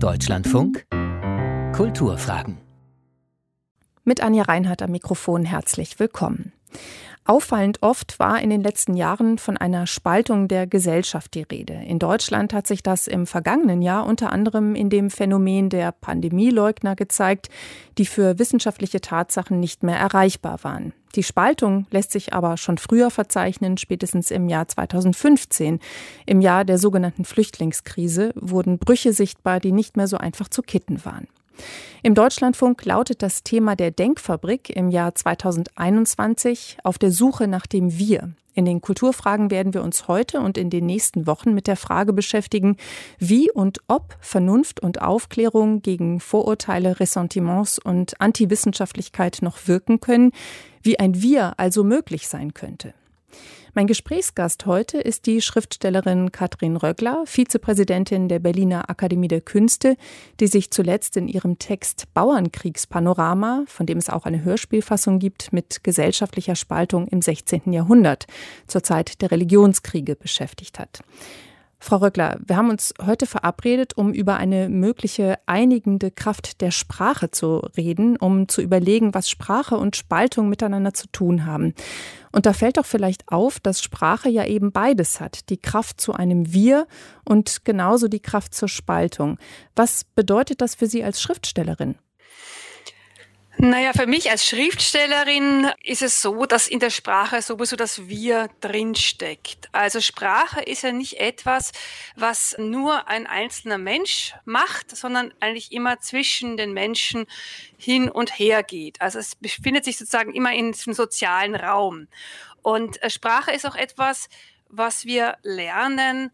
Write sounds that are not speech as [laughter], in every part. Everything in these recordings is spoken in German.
Deutschlandfunk Kulturfragen. Mit Anja Reinhardt am Mikrofon herzlich willkommen. Auffallend oft war in den letzten Jahren von einer Spaltung der Gesellschaft die Rede. In Deutschland hat sich das im vergangenen Jahr unter anderem in dem Phänomen der Pandemieleugner gezeigt, die für wissenschaftliche Tatsachen nicht mehr erreichbar waren. Die Spaltung lässt sich aber schon früher verzeichnen, spätestens im Jahr 2015. Im Jahr der sogenannten Flüchtlingskrise wurden Brüche sichtbar, die nicht mehr so einfach zu kitten waren. Im Deutschlandfunk lautet das Thema der Denkfabrik im Jahr 2021 auf der Suche nach dem Wir. In den Kulturfragen werden wir uns heute und in den nächsten Wochen mit der Frage beschäftigen, wie und ob Vernunft und Aufklärung gegen Vorurteile, Ressentiments und Antiwissenschaftlichkeit noch wirken können, wie ein Wir also möglich sein könnte. Mein Gesprächsgast heute ist die Schriftstellerin Katrin Röckler, Vizepräsidentin der Berliner Akademie der Künste, die sich zuletzt in ihrem Text Bauernkriegspanorama, von dem es auch eine Hörspielfassung gibt, mit gesellschaftlicher Spaltung im 16. Jahrhundert zur Zeit der Religionskriege beschäftigt hat. Frau Röckler, wir haben uns heute verabredet, um über eine mögliche einigende Kraft der Sprache zu reden, um zu überlegen, was Sprache und Spaltung miteinander zu tun haben. Und da fällt doch vielleicht auf, dass Sprache ja eben beides hat, die Kraft zu einem Wir und genauso die Kraft zur Spaltung. Was bedeutet das für Sie als Schriftstellerin? Naja, für mich als Schriftstellerin ist es so, dass in der Sprache sowieso das Wir drinsteckt. Also Sprache ist ja nicht etwas, was nur ein einzelner Mensch macht, sondern eigentlich immer zwischen den Menschen hin und her geht. Also es befindet sich sozusagen immer in diesem sozialen Raum. Und äh, Sprache ist auch etwas, was wir lernen,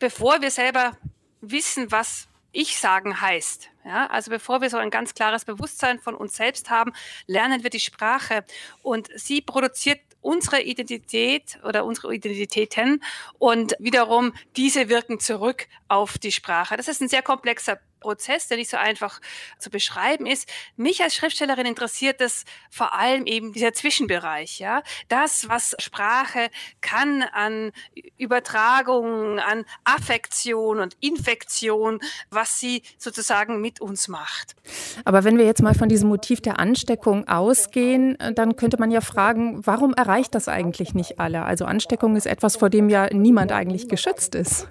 bevor wir selber wissen, was ich sagen heißt. Ja, also bevor wir so ein ganz klares Bewusstsein von uns selbst haben, lernen wir die Sprache und sie produziert unsere Identität oder unsere Identitäten und wiederum diese wirken zurück auf die Sprache. Das ist ein sehr komplexer Prozess, der nicht so einfach zu beschreiben ist. Mich als Schriftstellerin interessiert das vor allem eben dieser Zwischenbereich, ja. Das, was Sprache kann an Übertragung, an Affektion und Infektion, was sie sozusagen mit uns macht. Aber wenn wir jetzt mal von diesem Motiv der Ansteckung ausgehen, dann könnte man ja fragen, warum erreicht das eigentlich nicht alle? Also Ansteckung ist etwas, vor dem ja niemand eigentlich geschützt ist.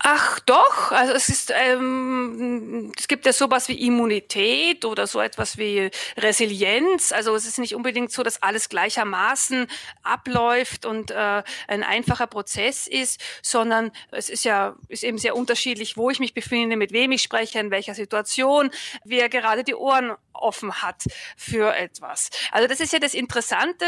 Ach doch, also es ist, ähm, es gibt ja sowas wie Immunität oder so etwas wie Resilienz. Also es ist nicht unbedingt so, dass alles gleichermaßen abläuft und äh, ein einfacher Prozess ist, sondern es ist ja ist eben sehr unterschiedlich, wo ich mich befinde, mit wem ich spreche, in welcher Situation, wer gerade die Ohren offen hat für etwas. Also das ist ja das Interessante,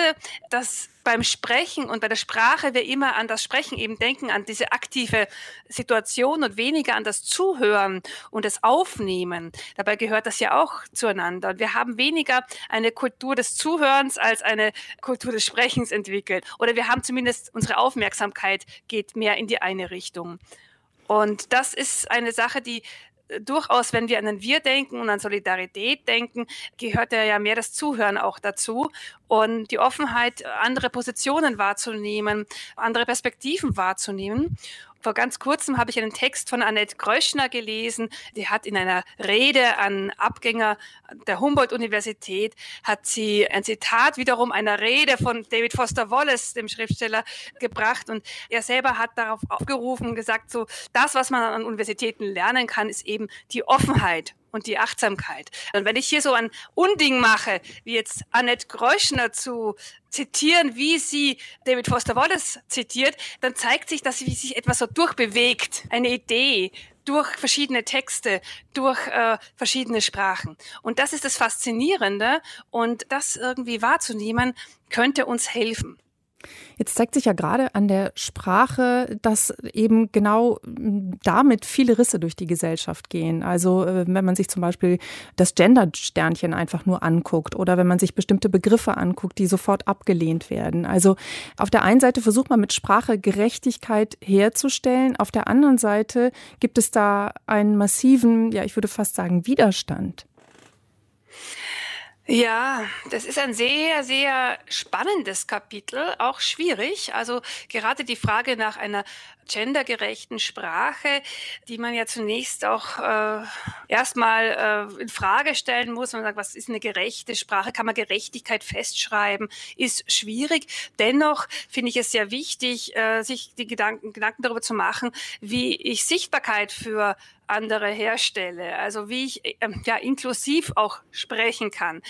dass beim Sprechen und bei der Sprache wir immer an das Sprechen eben denken, an diese aktive Situation und weniger an das Zuhören und das Aufnehmen. Dabei gehört das ja auch zueinander. Und wir haben weniger eine Kultur des Zuhörens als eine Kultur des Sprechens entwickelt. Oder wir haben zumindest unsere Aufmerksamkeit geht mehr in die eine Richtung. Und das ist eine Sache, die durchaus, wenn wir an ein Wir denken und an Solidarität denken, gehört ja mehr das Zuhören auch dazu und die Offenheit, andere Positionen wahrzunehmen, andere Perspektiven wahrzunehmen. Vor ganz kurzem habe ich einen Text von Annette Gröschner gelesen. Die hat in einer Rede an Abgänger der Humboldt-Universität, hat sie ein Zitat wiederum einer Rede von David Foster Wallace, dem Schriftsteller, gebracht. Und er selber hat darauf aufgerufen gesagt, so, das, was man an Universitäten lernen kann, ist eben die Offenheit und die Achtsamkeit. Und wenn ich hier so ein Unding mache, wie jetzt Annette Gröschner zu zitieren, wie sie David Foster Wallace zitiert, dann zeigt sich, dass sie sich etwas so durchbewegt, eine Idee durch verschiedene Texte, durch äh, verschiedene Sprachen. Und das ist das Faszinierende und das irgendwie wahrzunehmen, könnte uns helfen. Jetzt zeigt sich ja gerade an der Sprache, dass eben genau damit viele Risse durch die Gesellschaft gehen. Also äh, wenn man sich zum Beispiel das Gender-Sternchen einfach nur anguckt oder wenn man sich bestimmte Begriffe anguckt, die sofort abgelehnt werden. Also auf der einen Seite versucht man mit Sprache Gerechtigkeit herzustellen, auf der anderen Seite gibt es da einen massiven, ja ich würde fast sagen, Widerstand. Ja, das ist ein sehr, sehr spannendes Kapitel, auch schwierig. Also gerade die Frage nach einer gendergerechten Sprache, die man ja zunächst auch äh, erstmal äh, in Frage stellen muss. Man sagt, was ist eine gerechte Sprache? Kann man Gerechtigkeit festschreiben? Ist schwierig. Dennoch finde ich es sehr wichtig, äh, sich die Gedanken, Gedanken darüber zu machen, wie ich Sichtbarkeit für andere herstelle, also wie ich äh, ja inklusiv auch sprechen kann.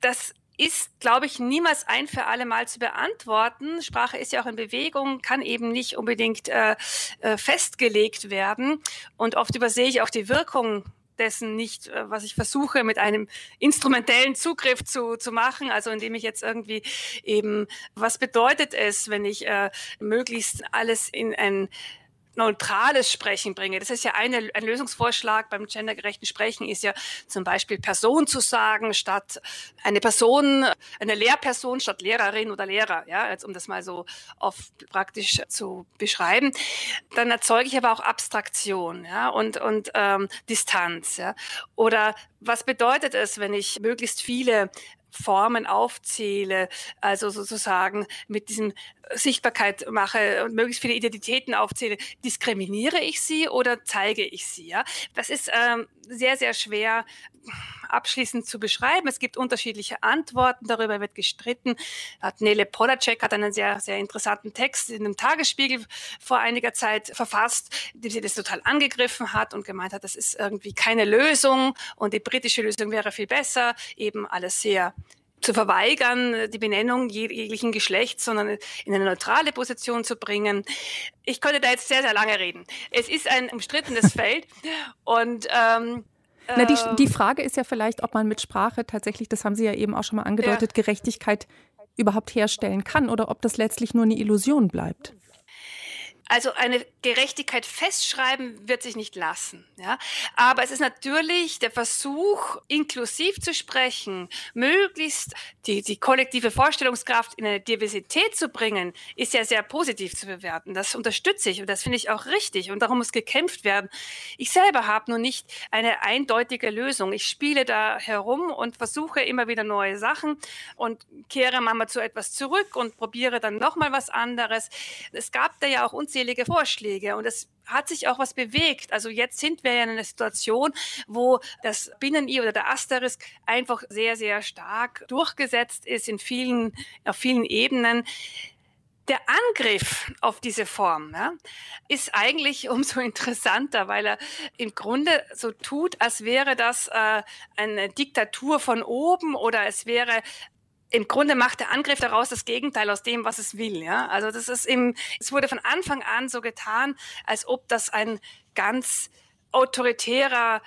Das ist, glaube ich, niemals ein für alle Mal zu beantworten. Sprache ist ja auch in Bewegung, kann eben nicht unbedingt äh, äh, festgelegt werden. Und oft übersehe ich auch die Wirkung dessen nicht, äh, was ich versuche mit einem instrumentellen Zugriff zu, zu machen, also indem ich jetzt irgendwie eben, was bedeutet es, wenn ich äh, möglichst alles in ein neutrales Sprechen bringe. Das ist ja eine, ein Lösungsvorschlag beim gendergerechten Sprechen ist ja zum Beispiel Person zu sagen statt eine Person, eine Lehrperson statt Lehrerin oder Lehrer, ja, jetzt um das mal so oft praktisch zu beschreiben. Dann erzeuge ich aber auch Abstraktion, ja, und, und ähm, Distanz, ja. Oder was bedeutet es, wenn ich möglichst viele Formen aufzähle, also sozusagen mit diesem Sichtbarkeit mache und möglichst viele Identitäten aufzähle, diskriminiere ich sie oder zeige ich sie? Ja? Das ist ähm, sehr, sehr schwer abschließend zu beschreiben. Es gibt unterschiedliche Antworten, darüber wird gestritten. Nele Polacek hat einen sehr, sehr interessanten Text in einem Tagesspiegel vor einiger Zeit verfasst, dem sie das total angegriffen hat und gemeint hat, das ist irgendwie keine Lösung und die britische Lösung wäre viel besser, eben alles sehr zu verweigern, die Benennung jeglichen Geschlechts, sondern in eine neutrale Position zu bringen. Ich könnte da jetzt sehr, sehr lange reden. Es ist ein umstrittenes [laughs] Feld und ähm, na, die, die ähm, Frage ist ja vielleicht, ob man mit Sprache tatsächlich, das haben Sie ja eben auch schon mal angedeutet, ja. Gerechtigkeit überhaupt herstellen kann oder ob das letztlich nur eine Illusion bleibt. Also eine Gerechtigkeit festschreiben wird sich nicht lassen. Ja? Aber es ist natürlich der Versuch, inklusiv zu sprechen, möglichst die, die kollektive Vorstellungskraft in eine Diversität zu bringen, ist ja sehr positiv zu bewerten. Das unterstütze ich und das finde ich auch richtig und darum muss gekämpft werden. Ich selber habe nur nicht eine eindeutige Lösung. Ich spiele da herum und versuche immer wieder neue Sachen und kehre manchmal zu etwas zurück und probiere dann nochmal was anderes. Es gab da ja auch uns unzählige Vorschläge und es hat sich auch was bewegt. Also jetzt sind wir ja in einer Situation, wo das Binnen-I oder der Asterisk einfach sehr, sehr stark durchgesetzt ist in vielen, auf vielen Ebenen. Der Angriff auf diese Form ja, ist eigentlich [laughs] umso interessanter, weil er im Grunde so tut, als wäre das äh, eine Diktatur von oben oder es wäre im Grunde macht der Angriff daraus das Gegenteil aus dem, was es will. Ja? Also das ist im, es wurde von Anfang an so getan, als ob das ein ganz autoritärer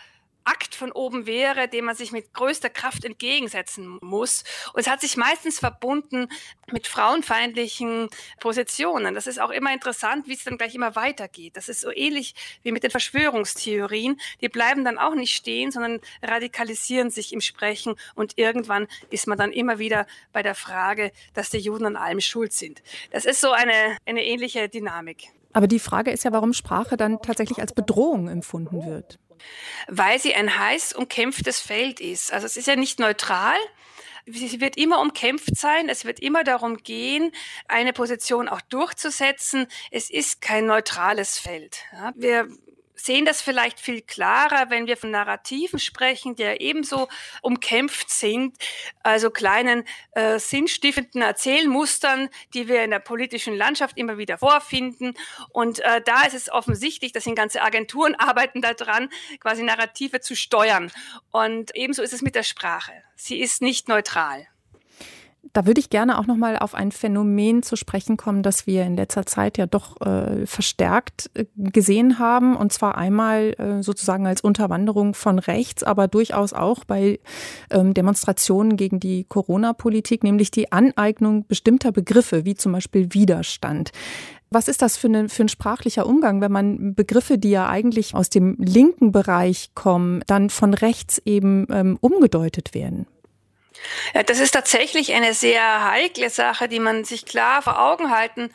Akt von oben wäre, dem man sich mit größter Kraft entgegensetzen muss. Und es hat sich meistens verbunden mit frauenfeindlichen Positionen. Das ist auch immer interessant, wie es dann gleich immer weitergeht. Das ist so ähnlich wie mit den Verschwörungstheorien. Die bleiben dann auch nicht stehen, sondern radikalisieren sich im Sprechen. Und irgendwann ist man dann immer wieder bei der Frage, dass die Juden an allem schuld sind. Das ist so eine, eine ähnliche Dynamik. Aber die Frage ist ja, warum Sprache dann tatsächlich als Bedrohung empfunden wird. Weil sie ein heiß umkämpftes Feld ist. Also es ist ja nicht neutral, sie wird immer umkämpft sein. Es wird immer darum gehen, eine Position auch durchzusetzen. Es ist kein neutrales Feld. Ja, wir sehen das vielleicht viel klarer, wenn wir von Narrativen sprechen, die ja ebenso umkämpft sind, also kleinen äh, sinnstiftenden Erzählmustern, die wir in der politischen Landschaft immer wieder vorfinden. Und äh, da ist es offensichtlich, dass sind ganze Agenturen [laughs] arbeiten daran, quasi Narrative zu steuern. Und ebenso ist es mit der Sprache. Sie ist nicht neutral. Da würde ich gerne auch noch mal auf ein Phänomen zu sprechen kommen, das wir in letzter Zeit ja doch äh, verstärkt äh, gesehen haben. Und zwar einmal äh, sozusagen als Unterwanderung von rechts, aber durchaus auch bei ähm, Demonstrationen gegen die Corona-Politik, nämlich die Aneignung bestimmter Begriffe, wie zum Beispiel Widerstand. Was ist das für, eine, für ein sprachlicher Umgang, wenn man Begriffe, die ja eigentlich aus dem linken Bereich kommen, dann von rechts eben ähm, umgedeutet werden? Ja, das ist tatsächlich eine sehr heikle Sache, die man sich klar vor Augen halten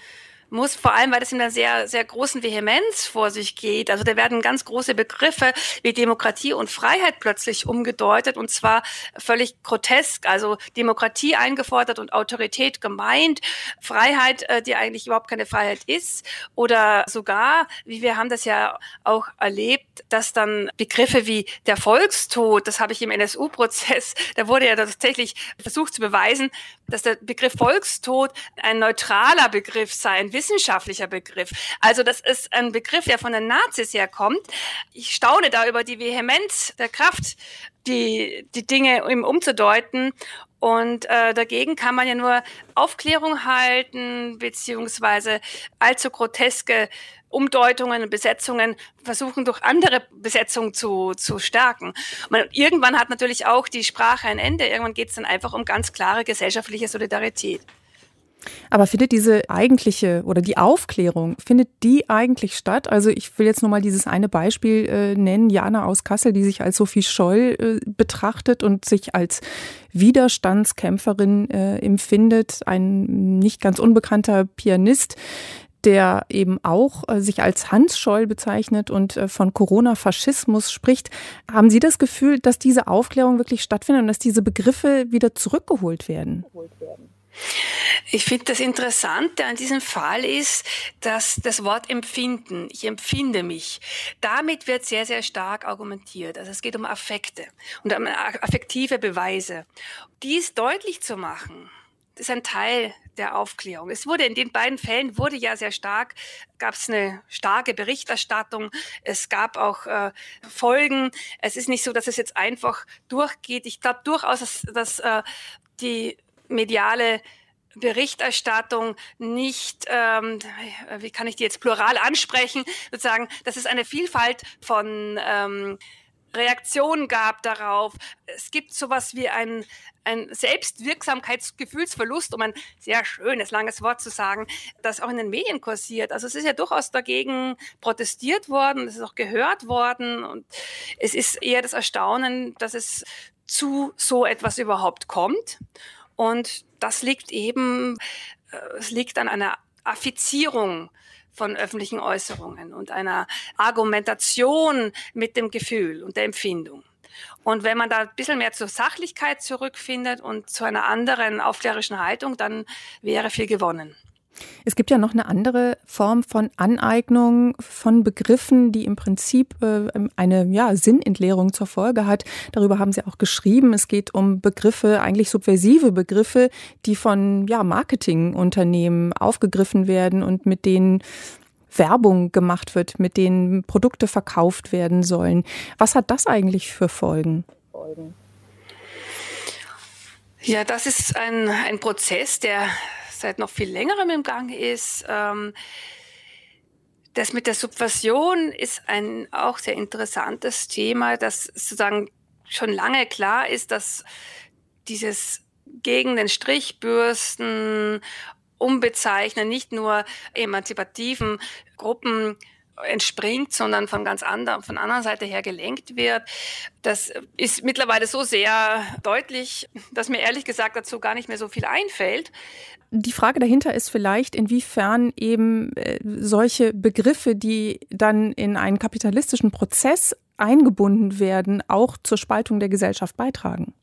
muss, vor allem, weil das in einer sehr, sehr großen Vehemenz vor sich geht. Also da werden ganz große Begriffe wie Demokratie und Freiheit plötzlich umgedeutet und zwar völlig grotesk. Also Demokratie eingefordert und Autorität gemeint, Freiheit, äh, die eigentlich überhaupt keine Freiheit ist oder sogar, wie wir haben das ja auch erlebt, dass dann Begriffe wie der Volkstod, das habe ich im NSU-Prozess, da wurde ja tatsächlich versucht zu beweisen, dass der Begriff Volkstod ein neutraler Begriff sei, ein wissenschaftlicher Begriff. Also das ist ein Begriff, der von den Nazis herkommt. Ich staune da über die Vehemenz der Kraft, die, die Dinge ihm umzudeuten. Und äh, dagegen kann man ja nur Aufklärung halten, beziehungsweise allzu groteske Umdeutungen und Besetzungen versuchen durch andere Besetzungen zu, zu stärken. Man, irgendwann hat natürlich auch die Sprache ein Ende. Irgendwann geht es dann einfach um ganz klare gesellschaftliche Solidarität. Aber findet diese eigentliche oder die Aufklärung, findet die eigentlich statt? Also ich will jetzt nochmal dieses eine Beispiel äh, nennen, Jana aus Kassel, die sich als Sophie Scholl äh, betrachtet und sich als Widerstandskämpferin äh, empfindet, ein nicht ganz unbekannter Pianist, der eben auch äh, sich als Hans Scholl bezeichnet und äh, von Corona-Faschismus spricht. Haben Sie das Gefühl, dass diese Aufklärung wirklich stattfindet und dass diese Begriffe wieder zurückgeholt werden? Ich finde das Interessante an diesem Fall ist, dass das Wort empfinden, ich empfinde mich, damit wird sehr, sehr stark argumentiert. Also es geht um Affekte und um affektive Beweise. Dies deutlich zu machen, ist ein Teil der Aufklärung. Es wurde in den beiden Fällen wurde ja sehr stark, gab es eine starke Berichterstattung. Es gab auch äh, Folgen. Es ist nicht so, dass es jetzt einfach durchgeht. Ich glaube durchaus, dass, dass äh, die mediale Berichterstattung nicht, ähm, wie kann ich die jetzt plural ansprechen, sozusagen, dass es eine Vielfalt von ähm, Reaktionen gab darauf. Es gibt sowas wie ein, ein Selbstwirksamkeitsgefühlsverlust, um ein sehr schönes, langes Wort zu sagen, das auch in den Medien kursiert. Also es ist ja durchaus dagegen protestiert worden, es ist auch gehört worden und es ist eher das Erstaunen, dass es zu so etwas überhaupt kommt. Und das liegt eben, äh, es liegt an einer Affizierung von öffentlichen Äußerungen und einer Argumentation mit dem Gefühl und der Empfindung. Und wenn man da ein bisschen mehr zur Sachlichkeit zurückfindet und zu einer anderen aufklärischen Haltung, dann wäre viel gewonnen. Es gibt ja noch eine andere Form von Aneignung von Begriffen, die im Prinzip äh, eine ja, Sinnentleerung zur Folge hat. Darüber haben Sie auch geschrieben. Es geht um Begriffe, eigentlich subversive Begriffe, die von ja, Marketingunternehmen aufgegriffen werden und mit denen Werbung gemacht wird, mit denen Produkte verkauft werden sollen. Was hat das eigentlich für Folgen? Ja, das ist ein, ein Prozess, der seit noch viel längerem im Gang ist. Ähm, das mit der Subversion ist ein auch sehr interessantes Thema, das sozusagen schon lange klar ist, dass dieses gegen den Strichbürsten umbezeichnen, nicht nur emanzipativen Gruppen entspringt, sondern von ganz anderen, von anderer Seite her gelenkt wird. Das ist mittlerweile so sehr deutlich, dass mir ehrlich gesagt dazu gar nicht mehr so viel einfällt. Die Frage dahinter ist vielleicht, inwiefern eben äh, solche Begriffe, die dann in einen kapitalistischen Prozess eingebunden werden, auch zur Spaltung der Gesellschaft beitragen.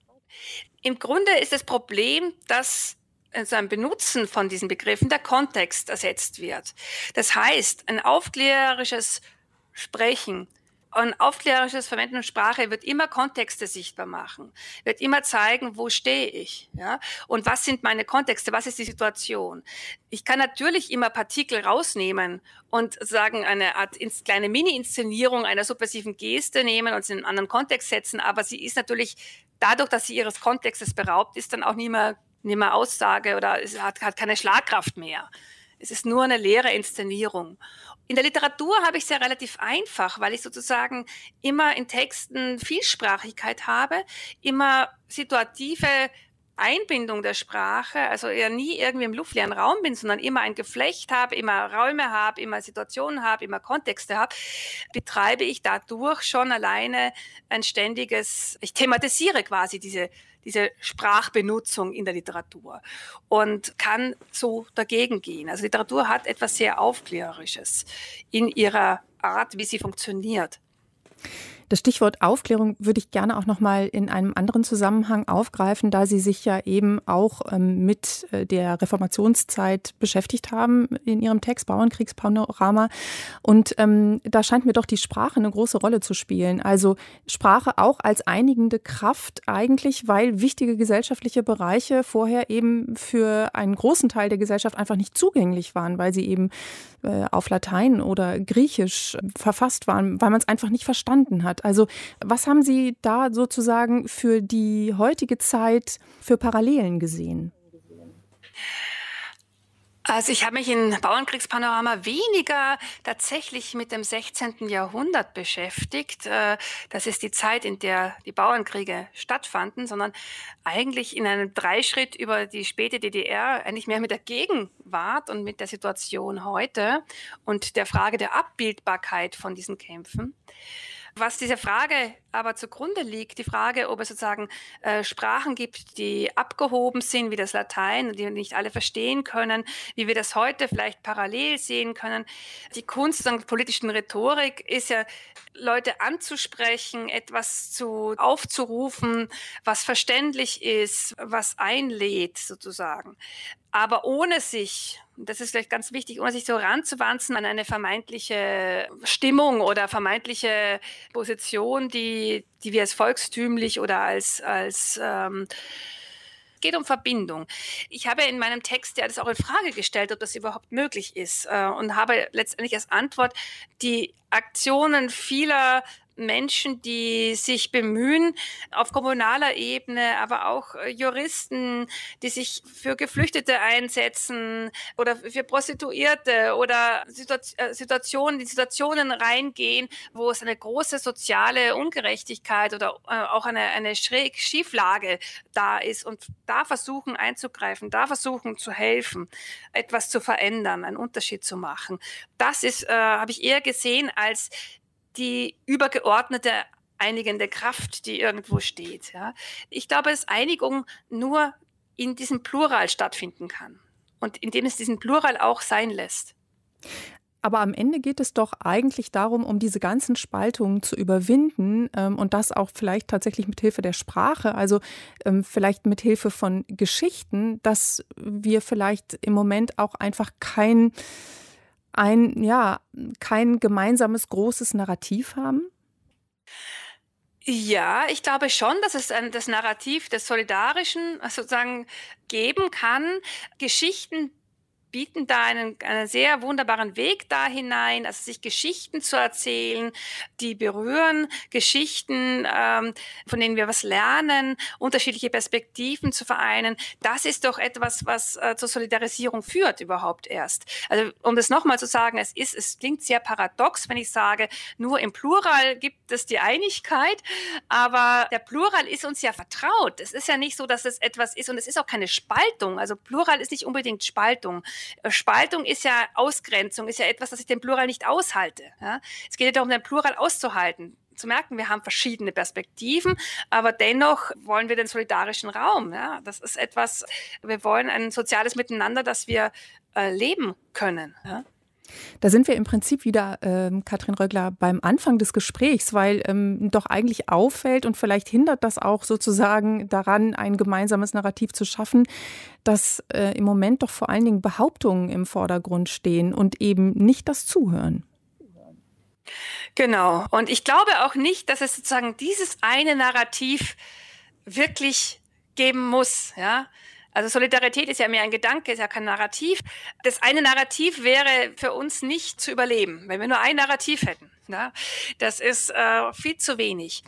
Im Grunde ist das Problem, dass also ein Benutzen von diesen Begriffen der Kontext ersetzt wird. Das heißt, ein aufklärerisches Sprechen ein aufklärerisches Verwenden von Sprache wird immer Kontexte sichtbar machen, wird immer zeigen, wo stehe ich, ja, und was sind meine Kontexte, was ist die Situation. Ich kann natürlich immer Partikel rausnehmen und sagen, eine Art kleine Mini-Inszenierung einer subversiven Geste nehmen und sie in einen anderen Kontext setzen, aber sie ist natürlich dadurch, dass sie ihres Kontextes beraubt ist, dann auch nie mehr nicht mehr Aussage oder es hat, hat keine Schlagkraft mehr. Es ist nur eine leere Inszenierung. In der Literatur habe ich es ja relativ einfach, weil ich sozusagen immer in Texten Vielsprachigkeit habe, immer situative Einbindung der Sprache, also ja nie irgendwie im luftleeren Raum bin, sondern immer ein Geflecht habe, immer Räume habe, immer Situationen habe, immer Kontexte habe, betreibe ich dadurch schon alleine ein ständiges, ich thematisiere quasi diese diese Sprachbenutzung in der Literatur und kann so dagegen gehen. Also Literatur hat etwas sehr Aufklärerisches in ihrer Art, wie sie funktioniert. Das Stichwort Aufklärung würde ich gerne auch noch mal in einem anderen Zusammenhang aufgreifen, da Sie sich ja eben auch ähm, mit äh, der Reformationszeit beschäftigt haben in Ihrem Text Bauernkriegspanorama. Und ähm, da scheint mir doch die Sprache eine große Rolle zu spielen. Also Sprache auch als einigende Kraft eigentlich, weil wichtige gesellschaftliche Bereiche vorher eben für einen großen Teil der Gesellschaft einfach nicht zugänglich waren, weil sie eben äh, auf Latein oder Griechisch verfasst waren, weil man es einfach nicht verstanden hat. Also was haben Sie da sozusagen für die heutige Zeit für Parallelen gesehen? Also ich habe mich in Bauernkriegspanorama weniger tatsächlich mit dem 16. Jahrhundert beschäftigt. Äh, das ist die Zeit, in der die Bauernkriege stattfanden, sondern eigentlich in einem Dreischritt über die späte DDR eigentlich mehr mit der Gegenwart und mit der Situation heute und der Frage der Abbildbarkeit von diesen Kämpfen. Was dieser Frage aber zugrunde liegt, die Frage, ob es sozusagen äh, Sprachen gibt, die abgehoben sind, wie das Latein, die nicht alle verstehen können, wie wir das heute vielleicht parallel sehen können. Die Kunst der politischen Rhetorik ist ja, Leute anzusprechen, etwas zu aufzurufen, was verständlich ist, was einlädt sozusagen aber ohne sich, das ist vielleicht ganz wichtig, ohne sich so ranzuwanzen an eine vermeintliche Stimmung oder vermeintliche Position, die, die wir als volkstümlich oder als, als ähm, geht um Verbindung. Ich habe in meinem Text ja das auch in Frage gestellt, ob das überhaupt möglich ist äh, und habe letztendlich als Antwort die Aktionen vieler Menschen, die sich bemühen, auf kommunaler Ebene, aber auch äh, Juristen, die sich für Geflüchtete einsetzen oder für Prostituierte oder äh, Situationen, die Situationen reingehen, wo es eine große soziale Ungerechtigkeit oder äh, auch eine, eine schräg Schieflage da ist und da versuchen einzugreifen, da versuchen zu helfen, etwas zu verändern, einen Unterschied zu machen. Das ist, äh, habe ich eher gesehen als die übergeordnete einigende Kraft, die irgendwo steht. Ja. Ich glaube, dass Einigung nur in diesem Plural stattfinden kann und indem es diesen Plural auch sein lässt. Aber am Ende geht es doch eigentlich darum, um diese ganzen Spaltungen zu überwinden ähm, und das auch vielleicht tatsächlich mit Hilfe der Sprache, also ähm, vielleicht mit Hilfe von Geschichten, dass wir vielleicht im Moment auch einfach kein ein, ja, kein gemeinsames großes Narrativ haben? Ja, ich glaube schon, dass es ein, das Narrativ des Solidarischen sozusagen geben kann. Geschichten bieten da einen, einen sehr wunderbaren Weg da hinein, also sich Geschichten zu erzählen, die berühren, Geschichten, ähm, von denen wir was lernen, unterschiedliche Perspektiven zu vereinen. Das ist doch etwas, was äh, zur Solidarisierung führt überhaupt erst. Also um das nochmal zu sagen, es ist, es klingt sehr paradox, wenn ich sage, nur im Plural gibt es die Einigkeit, aber der Plural ist uns ja vertraut. Es ist ja nicht so, dass es etwas ist und es ist auch keine Spaltung. Also Plural ist nicht unbedingt Spaltung. Spaltung ist ja Ausgrenzung, ist ja etwas, das ich den Plural nicht aushalte. Ja? Es geht ja darum, den Plural auszuhalten zu merken, wir haben verschiedene Perspektiven, aber dennoch wollen wir den solidarischen Raum. Ja? Das ist etwas, wir wollen ein soziales Miteinander, das wir äh, leben können. Ja? Da sind wir im Prinzip wieder, ähm, Katrin Rögler, beim Anfang des Gesprächs, weil ähm, doch eigentlich auffällt und vielleicht hindert das auch sozusagen daran, ein gemeinsames Narrativ zu schaffen, dass äh, im Moment doch vor allen Dingen Behauptungen im Vordergrund stehen und eben nicht das Zuhören. Genau. Und ich glaube auch nicht, dass es sozusagen dieses eine Narrativ wirklich geben muss. Ja, also Solidarität ist ja mehr ein Gedanke, ist ja kein Narrativ. Das eine Narrativ wäre für uns nicht zu überleben, wenn wir nur ein Narrativ hätten. Ja? Das ist äh, viel zu wenig.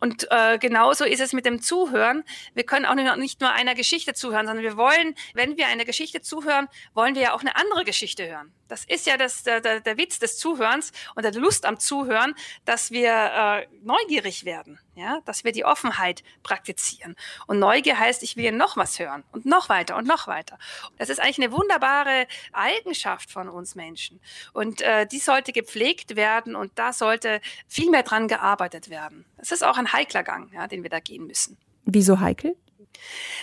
Und äh, genauso ist es mit dem Zuhören. Wir können auch nicht nur einer Geschichte zuhören, sondern wir wollen, wenn wir einer Geschichte zuhören, wollen wir ja auch eine andere Geschichte hören. Das ist ja das, der, der, der Witz des Zuhörens und der Lust am Zuhören, dass wir äh, neugierig werden, ja, dass wir die Offenheit praktizieren. Und Neugier heißt, ich will noch was hören und noch weiter und noch weiter. Das ist eigentlich eine wunderbare Eigenschaft von uns Menschen. Und äh, die sollte gepflegt werden und da sollte viel mehr dran gearbeitet werden. Das ist auch ein heikler Gang, ja, den wir da gehen müssen. Wieso heikel?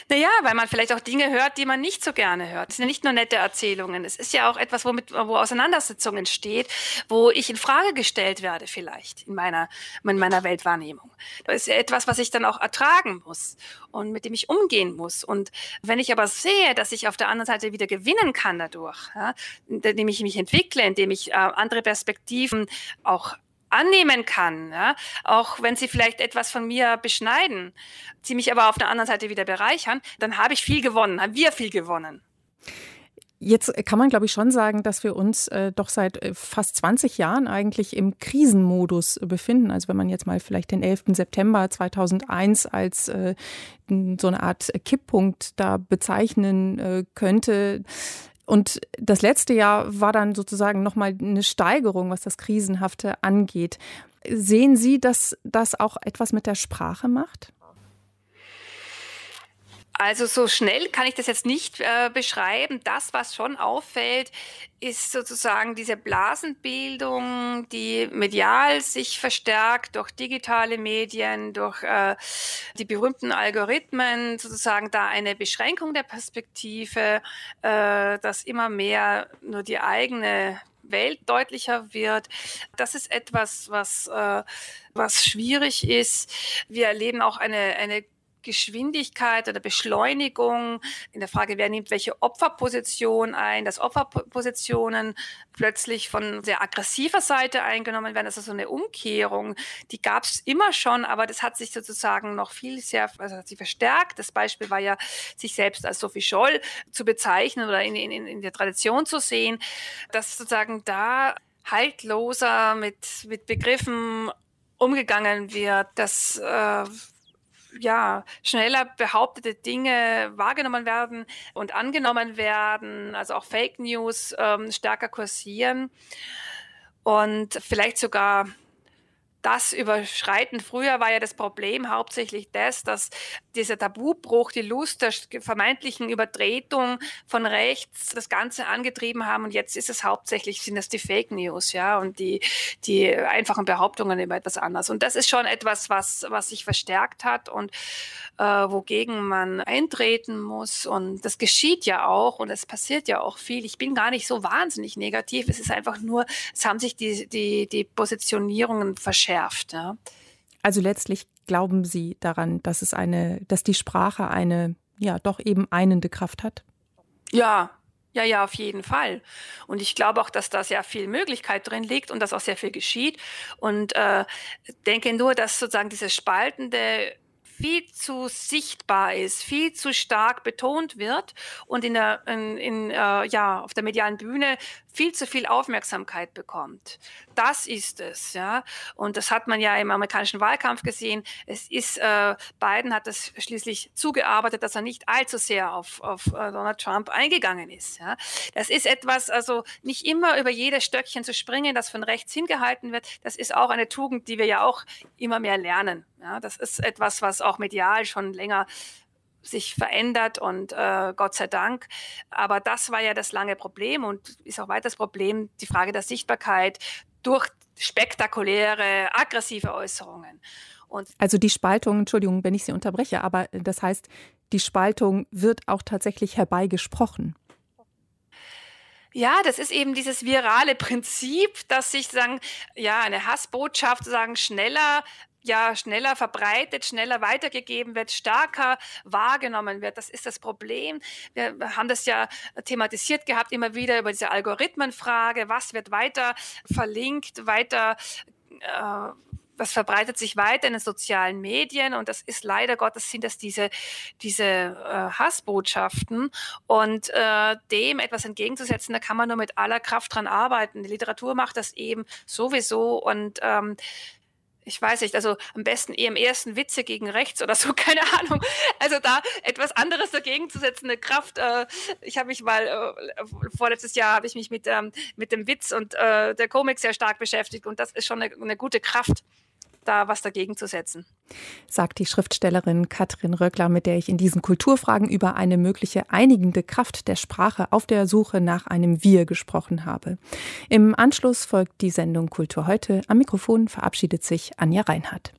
Naja, weil man vielleicht auch Dinge hört, die man nicht so gerne hört. Es sind ja nicht nur nette Erzählungen. Es ist ja auch etwas, womit, wo Auseinandersetzungen entsteht, wo ich in Frage gestellt werde vielleicht in meiner, in meiner Weltwahrnehmung. Das ist ja etwas, was ich dann auch ertragen muss und mit dem ich umgehen muss. Und wenn ich aber sehe, dass ich auf der anderen Seite wieder gewinnen kann dadurch, ja, indem ich mich entwickle, indem ich äh, andere Perspektiven auch annehmen kann, ja, auch wenn sie vielleicht etwas von mir beschneiden, sie mich aber auf der anderen Seite wieder bereichern, dann habe ich viel gewonnen, haben wir viel gewonnen. Jetzt kann man, glaube ich, schon sagen, dass wir uns äh, doch seit äh, fast 20 Jahren eigentlich im Krisenmodus befinden. Also wenn man jetzt mal vielleicht den 11. September 2001 als äh, so eine Art Kipppunkt da bezeichnen äh, könnte. Und das letzte Jahr war dann sozusagen nochmal eine Steigerung, was das Krisenhafte angeht. Sehen Sie, dass das auch etwas mit der Sprache macht? Also so schnell kann ich das jetzt nicht äh, beschreiben. Das, was schon auffällt, ist sozusagen diese Blasenbildung, die medial sich verstärkt durch digitale Medien, durch äh, die berühmten Algorithmen, sozusagen da eine Beschränkung der Perspektive, äh, dass immer mehr nur die eigene Welt deutlicher wird. Das ist etwas, was, äh, was schwierig ist. Wir erleben auch eine, eine Geschwindigkeit oder Beschleunigung in der Frage, wer nimmt welche Opferposition ein, dass Opferpositionen plötzlich von sehr aggressiver Seite eingenommen werden. Das ist so eine Umkehrung, die gab es immer schon, aber das hat sich sozusagen noch viel sehr, also hat sich verstärkt. Das Beispiel war ja, sich selbst als Sophie Scholl zu bezeichnen oder in, in, in der Tradition zu sehen, dass sozusagen da haltloser mit, mit Begriffen umgegangen wird, dass äh, ja, schneller behauptete Dinge wahrgenommen werden und angenommen werden, also auch Fake News ähm, stärker kursieren. Und vielleicht sogar das überschreiten. Früher war ja das Problem hauptsächlich das, dass dieser Tabubruch, die Lust der vermeintlichen Übertretung von rechts das Ganze angetrieben haben. Und jetzt ist es hauptsächlich, sind das die Fake News, ja, und die, die einfachen Behauptungen über etwas anderes. Und das ist schon etwas, was, was sich verstärkt hat und äh, wogegen man eintreten muss. Und das geschieht ja auch und es passiert ja auch viel. Ich bin gar nicht so wahnsinnig negativ. Es ist einfach nur, es haben sich die, die, die Positionierungen verschärft verschärft. Ja. Also letztlich glauben Sie daran, dass es eine, dass die Sprache eine, ja, doch eben einende Kraft hat? Ja, ja, ja, auf jeden Fall. Und ich glaube auch, dass da sehr viel Möglichkeit drin liegt und dass auch sehr viel geschieht. Und äh, denke nur, dass sozusagen dieses spaltende viel zu sichtbar ist, viel zu stark betont wird und in der, in, in, äh, ja, auf der medialen Bühne viel zu viel Aufmerksamkeit bekommt. Das ist es, ja. Und das hat man ja im amerikanischen Wahlkampf gesehen. Es ist, äh, Biden hat das schließlich zugearbeitet, dass er nicht allzu sehr auf, auf äh, Donald Trump eingegangen ist. Ja. Das ist etwas, also nicht immer über jedes Stöckchen zu springen, das von rechts hingehalten wird. Das ist auch eine Tugend, die wir ja auch immer mehr lernen. Ja. Das ist etwas, was auch medial schon länger sich verändert und äh, Gott sei Dank. Aber das war ja das lange Problem und ist auch weiter das Problem, die Frage der Sichtbarkeit durch spektakuläre, aggressive Äußerungen. Und also die Spaltung, Entschuldigung, wenn ich Sie unterbreche, aber das heißt, die Spaltung wird auch tatsächlich herbeigesprochen. Ja, das ist eben dieses virale Prinzip, dass sich sagen, ja, eine Hassbotschaft sagen schneller ja schneller verbreitet, schneller weitergegeben wird, stärker wahrgenommen wird. Das ist das Problem. Wir haben das ja thematisiert gehabt, immer wieder über diese Algorithmenfrage. Was wird weiter verlinkt, weiter äh, was verbreitet sich weiter in den sozialen Medien und das ist leider Gottes sind das diese diese äh, Hassbotschaften und äh, dem etwas entgegenzusetzen, da kann man nur mit aller Kraft dran arbeiten. Die Literatur macht das eben sowieso und ähm, ich weiß nicht, also am besten eher im ersten Witze gegen rechts oder so, [laughs] keine Ahnung. Also da etwas anderes dagegen zu setzen, eine Kraft. Äh, ich habe mich mal, äh, vorletztes Jahr habe ich mich mit, ähm, mit dem Witz und äh, der Komik sehr stark beschäftigt und das ist schon eine, eine gute Kraft da was dagegen zu setzen. Sagt die Schriftstellerin Katrin Röckler, mit der ich in diesen Kulturfragen über eine mögliche einigende Kraft der Sprache auf der Suche nach einem Wir gesprochen habe. Im Anschluss folgt die Sendung Kultur heute. Am Mikrofon verabschiedet sich Anja Reinhardt.